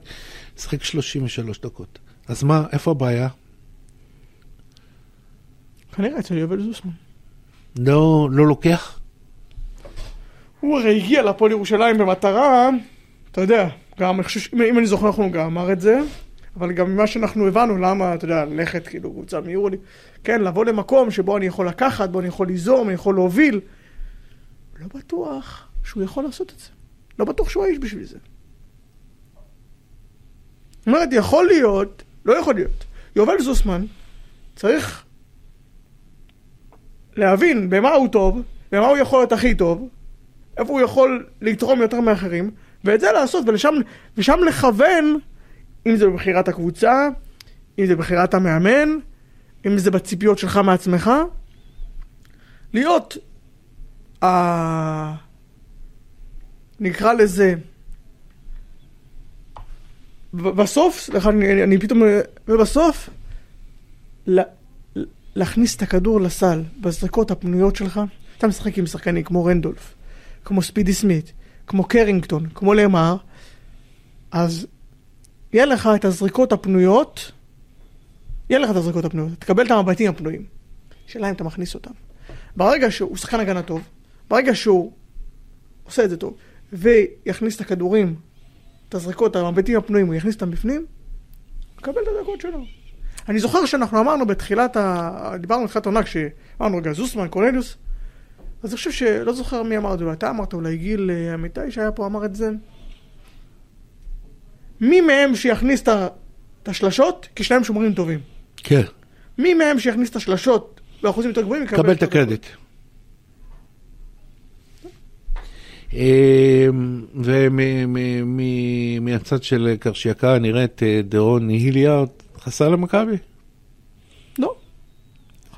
שיחק 33 דקות. אז מה, איפה הבעיה? כנראה אצל יובל זוסמן. לא, לא לוקח? הוא הרי הגיע לפועל ירושלים במטרה, אתה יודע, גם, אם אני זוכר נכון, הוא גם אמר את זה, אבל גם ממה שאנחנו הבנו, למה, אתה יודע, ללכת כאילו קבוצה מיורו, כן, לבוא למקום שבו אני יכול לקחת, בו אני יכול ליזום, אני יכול להוביל. לא בטוח שהוא יכול לעשות את זה. לא בטוח שהוא האיש בשביל זה. אומרת, יכול להיות, לא יכול להיות. יובל זוסמן צריך להבין במה הוא טוב, במה הוא יכול להיות הכי טוב, איפה הוא יכול לתרום יותר מאחרים, ואת זה לעשות, ולשם, ושם לכוון, אם זה בבחירת הקבוצה, אם זה בבחירת המאמן, אם זה בציפיות שלך מעצמך, להיות, אה, נקרא לזה, בסוף, אני, אני פתאום, ובסוף, להכניס את הכדור לסל בזריקות הפנויות שלך, אתה משחק עם שחקנים כמו רנדולף, כמו ספידי סמית, כמו קרינגטון, כמו למר, אז יהיה לך את הזריקות הפנויות, יהיה לך את הזריקות הפנויות, תקבל את המבטים הפנויים. שאלה אם אתה מכניס אותם. ברגע שהוא שחקן הגנה טוב, ברגע שהוא עושה את זה טוב, ויכניס את הכדורים, את הזריקות, המבטים הפנויים, הוא יכניס אותם בפנים, יקבל את הדקות שלו. אני זוכר שאנחנו אמרנו בתחילת ה... דיברנו בתחילת העונה כשאמרנו רגע זוסמן, קורנליוס אז אני חושב שלא זוכר מי אמר את זה, אולי אתה אמרת, אולי גיל אה, אמיתי שהיה פה אמר את זה מי מהם שיכניס את השלשות, כי שניים שומרים טובים. כן. מי מהם שיכניס את השלשות באחוזים יותר גבוהים, יקבל את הקרדיט. ומהצד של קרשיאקה נראית אה, דרון היליארד חסר למכבי? לא.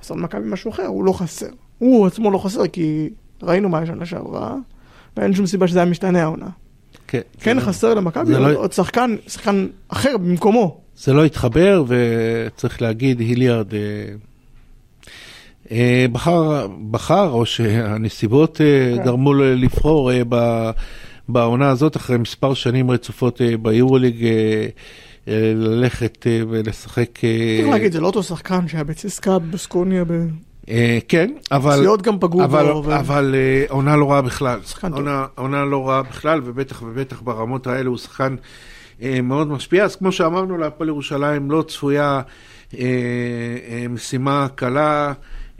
חסר למכבי משהו אחר, הוא לא חסר. הוא עצמו לא חסר, כי ראינו מה השנה שעברה, ואין שום סיבה שזה היה משתנה העונה. כן. כן חסר למכבי, לא... עוד שחקן, שחקן אחר במקומו. זה לא התחבר, וצריך להגיד, היליארד... אה, אה, בחר, בחר, או שהנסיבות אה, כן. גרמו לו לבחור בעונה הזאת, אחרי מספר שנים רצופות ביורוליג, ללכת ולשחק. צריך להגיד, זה לא אותו שחקן שהיה בציסקה, בסקוניה. כן, אבל... פציעות גם פגעו בו. אבל עונה לא רעה בכלל. עונה לא רעה בכלל, ובטח ובטח ברמות האלה הוא שחקן מאוד משפיע. אז כמו שאמרנו, להפועל ירושלים לא צפויה משימה קלה.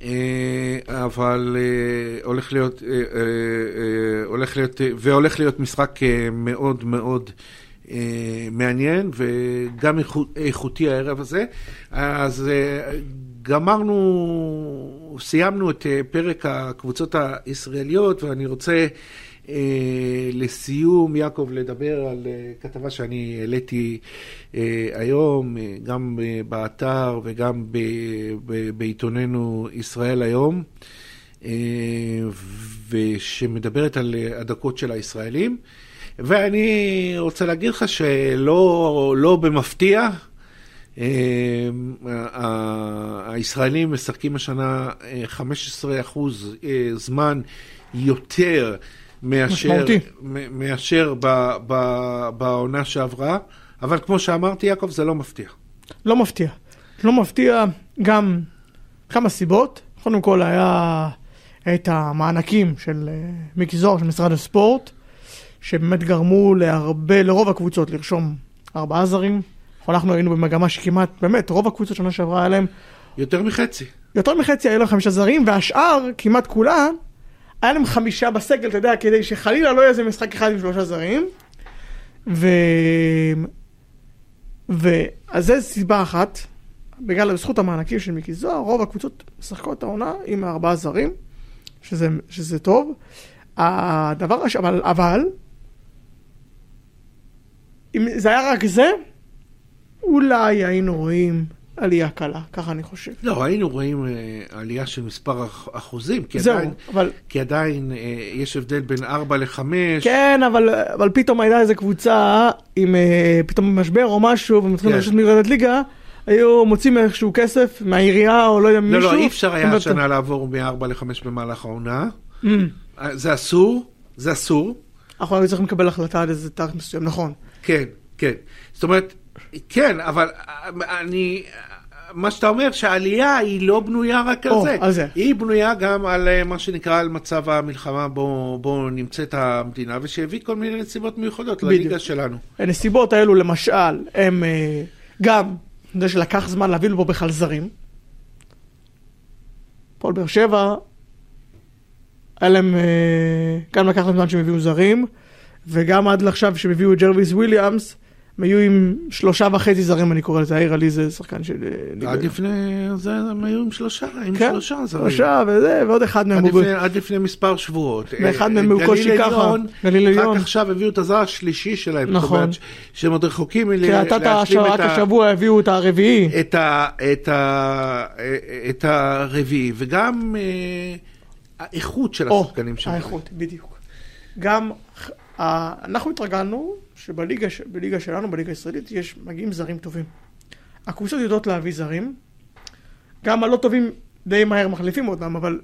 אה, אבל אה, הולך להיות, אה, הולך להיות, והולך להיות משחק מאוד מאוד מעניין וגם איכותי הערב הזה. אז גמרנו, סיימנו את פרק הקבוצות הישראליות ואני רוצה לסיום, יעקב, לדבר על אה, כתבה שאני העליתי אה, היום, גם באתר וגם בעיתוננו ישראל היום, ושמדברת על הדקות של הישראלים. ואני רוצה להגיד לך שלא לא במפתיע, הישראלים משחקים השנה 15% זמן יותר מאשר, מאשר ב, ב, בעונה שעברה, אבל כמו שאמרתי, יעקב, זה לא מפתיע. לא מפתיע. לא מפתיע גם כמה סיבות. קודם כל היה את המענקים של אה, מיקי זוהר, של משרד הספורט, שבאמת גרמו להרבה, לרוב הקבוצות לרשום ארבעה זרים. אנחנו היינו במגמה שכמעט, באמת, רוב הקבוצות שנה שעברה היה להם... יותר מחצי. יותר מחצי היה להם חמישה זרים, והשאר, כמעט כולם, היה להם חמישה בסגל, אתה יודע, כדי שחלילה לא יהיה איזה משחק אחד עם שלושה זרים. ו... ו... אז זו סיבה אחת, בגלל זכות המענקים של מיקי זוהר, רוב הקבוצות משחקות העונה עם ארבעה זרים, שזה, שזה טוב. הדבר הש... אבל, אבל, אם זה היה רק זה, אולי היינו רואים עלייה קלה, ככה אני חושב. לא, היינו רואים uh, עלייה של מספר אחוזים, כי זהו, עדיין, אבל... כי עדיין uh, יש הבדל בין 4 ל-5. כן, אבל, אבל פתאום הייתה איזה קבוצה עם uh, פתאום משבר או משהו, ומתחילים כן. לרשת מרדת ליגה. היו מוצאים איכשהו כסף מהעירייה או לא יודע מישהו. לא, לא, אי אפשר היה השנה לעבור מ-4 ל-5 במהלך העונה. Mm. זה אסור, זה אסור. אנחנו היינו צריכים לקבל החלטה על איזה תאריך מסוים, נכון. כן, כן. זאת אומרת, כן, אבל אני, מה שאתה אומר, שהעלייה היא לא בנויה רק על, או, זה. על זה. היא בנויה גם על אה, מה שנקרא, על מצב המלחמה בו, בו נמצאת המדינה, ושהביא כל מיני נסיבות מיוחדות בדיוק. לליגה שלנו. הנסיבות האלו, למשל, הם אה, גם, זה שלקח זמן להביא לפה בכלל זרים. פועל באר שבע, היה להם, אה, גם לקח להם זמן שהם הביאו זרים, וגם עד לעכשיו שהם הביאו את ג'רוויס וויליאמס, הם היו עם שלושה וחצי זרים, אני קורא לזה, העיר עלי זה שחקן של... אה, עד לפני זה הם היו עם שלושה, עם כן, שלושה זרים. שלושה וזה, ועוד אחד מהם הוא... עד לפני מספר שבועות. ואחד מהם הוא קושי ככה, גליל עליון. רק עכשיו הביאו את הזר השלישי שלהם. נכון. שהם עוד רחוקים להשלים את ה... כי רק השבוע הביאו את הרביעי. את הרביעי, וגם אה, האיכות של השחקנים שלהם. האיכות, בדיוק. גם אנחנו התרגלנו שבליגה שלנו, בליגה הישראלית, יש, מגיעים זרים טובים. הקבוצות יודעות להביא זרים, גם הלא טובים די מהר מחליפים אותם, אבל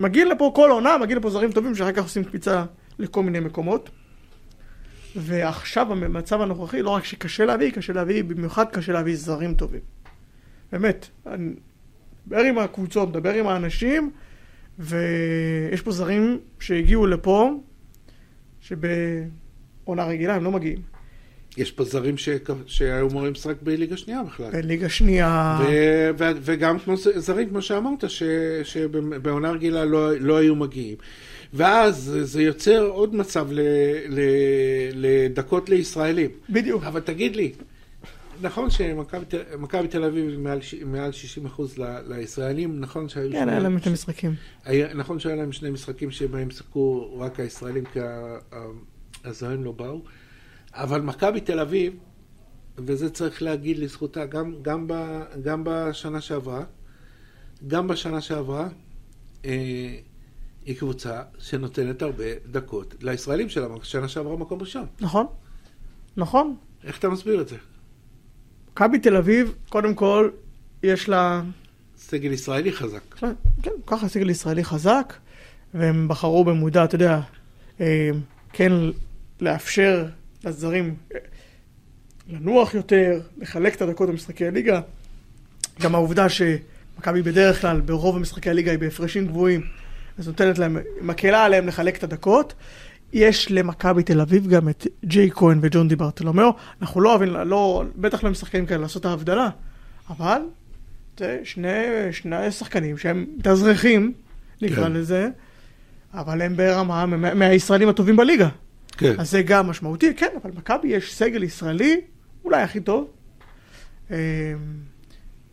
מגיעים לפה כל עונה, מגיעים לפה זרים טובים שאחר כך עושים קפיצה לכל מיני מקומות. ועכשיו במצב הנוכחי, לא רק שקשה להביא, קשה להביא, במיוחד קשה להביא זרים טובים. באמת, אני מדבר עם הקבוצות, מדבר עם האנשים, ויש פה זרים שהגיעו לפה, שב... עונה רגילה, הם לא מגיעים. יש פה זרים ש... שהיו אמורים לשחק בליגה שנייה בכלל. בליגה שנייה. ו... ו... וגם כמו זרים, כמו שאמרת, ש... שבעונה רגילה לא... לא היו מגיעים. ואז זה יוצר עוד מצב ל... ל... לדקות לישראלים. בדיוק. אבל תגיד לי, נכון שמכבי תל אביב מעל, מעל 60 אחוז ל... לישראלים, נכון שהיו... כן, היה להם את המשחקים. נכון שהיה להם שני משחקים שבהם שיחקו רק הישראלים, כי הזרים לא באו, אבל מכבי תל אביב, וזה צריך להגיד לזכותה, גם, גם, ב, גם בשנה שעברה, גם בשנה שעברה, אה, היא קבוצה שנותנת הרבה דקות לישראלים שלה, שנה שעברה מקום ראשון. נכון, נכון. איך אתה מסביר את זה? מכבי תל אביב, קודם כל, יש לה... סגל ישראלי חזק. כן, כן ככה סגל ישראלי חזק, והם בחרו במודע, אתה יודע, אה, כן לאפשר לזרים לנוח יותר, לחלק את הדקות במשחקי הליגה. גם העובדה שמכבי בדרך כלל, ברוב המשחקי הליגה היא בהפרשים גבוהים, אז נותנת להם, מקלה עליהם לחלק את הדקות. יש למכבי תל אביב גם את ג'יי כהן וג'ון די ברטולומיאו. אנחנו לא אוהבים, לא, בטח לא משחקים כאלה לעשות את ההבדלה, אבל זה שני, שני שחקנים שהם מתאזרחים, נקרא כן. לזה, אבל הם ברמה מהישראלים הטובים בליגה. כן. אז זה גם משמעותי, כן, אבל מכבי יש סגל ישראלי, אולי הכי טוב, אמ,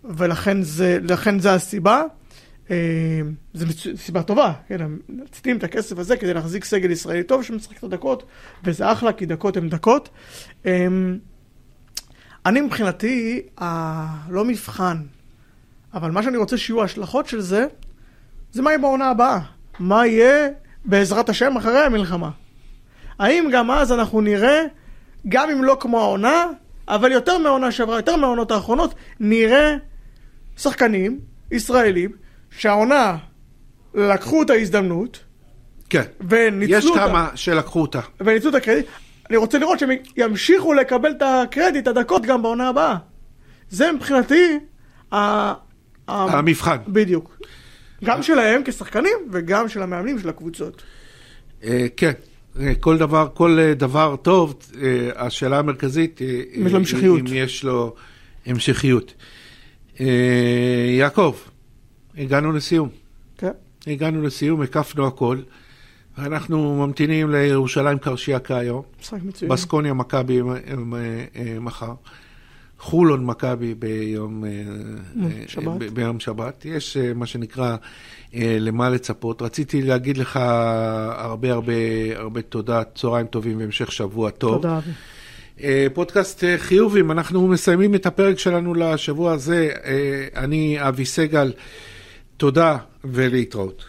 ולכן זה, זה הסיבה. אמ, זו סיבה טובה, כן, הם מציתים את הכסף הזה כדי להחזיק סגל ישראלי טוב שמשחק את הדקות, וזה אחלה, כי דקות הן דקות. אמ, אני מבחינתי, לא מבחן, אבל מה שאני רוצה שיהיו ההשלכות של זה, זה מה יהיה בעונה הבאה. מה יהיה, בעזרת השם, אחרי המלחמה. האם גם אז אנחנו נראה, גם אם לא כמו העונה, אבל יותר מהעונה שעברה, יותר מהעונות האחרונות, נראה שחקנים ישראלים שהעונה לקחו את ההזדמנות. כן. וניצלו אותה. יש כמה שלקחו אותה. וניצלו את הקרדיט. אני רוצה לראות שהם ימשיכו לקבל את הקרדיט, את הדקות, גם בעונה הבאה. זה מבחינתי ה... המבחן. בדיוק. גם שלהם כשחקנים וגם של המאמנים של הקבוצות. אה, כן. אה, כל דבר, כל אה, דבר טוב, השאלה המרכזית היא אם יש לו המשכיות. יעקב, הגענו לסיום. כן. הגענו לסיום, הקפנו הכל. אנחנו ממתינים לירושלים קרשיאקה היום. משחק מצוין. בסקוניה מכבי מחר. חולון מכבי ביום אה, שבת. ביום שבת. יש מה שנקרא למה לצפות. רציתי להגיד לך הרבה הרבה הרבה תודה, צהריים טובים והמשך שבוע טוב. תודה. פודקאסט חיובים, אנחנו מסיימים את הפרק שלנו לשבוע הזה. אני אבי סגל. תודה ולהתראות.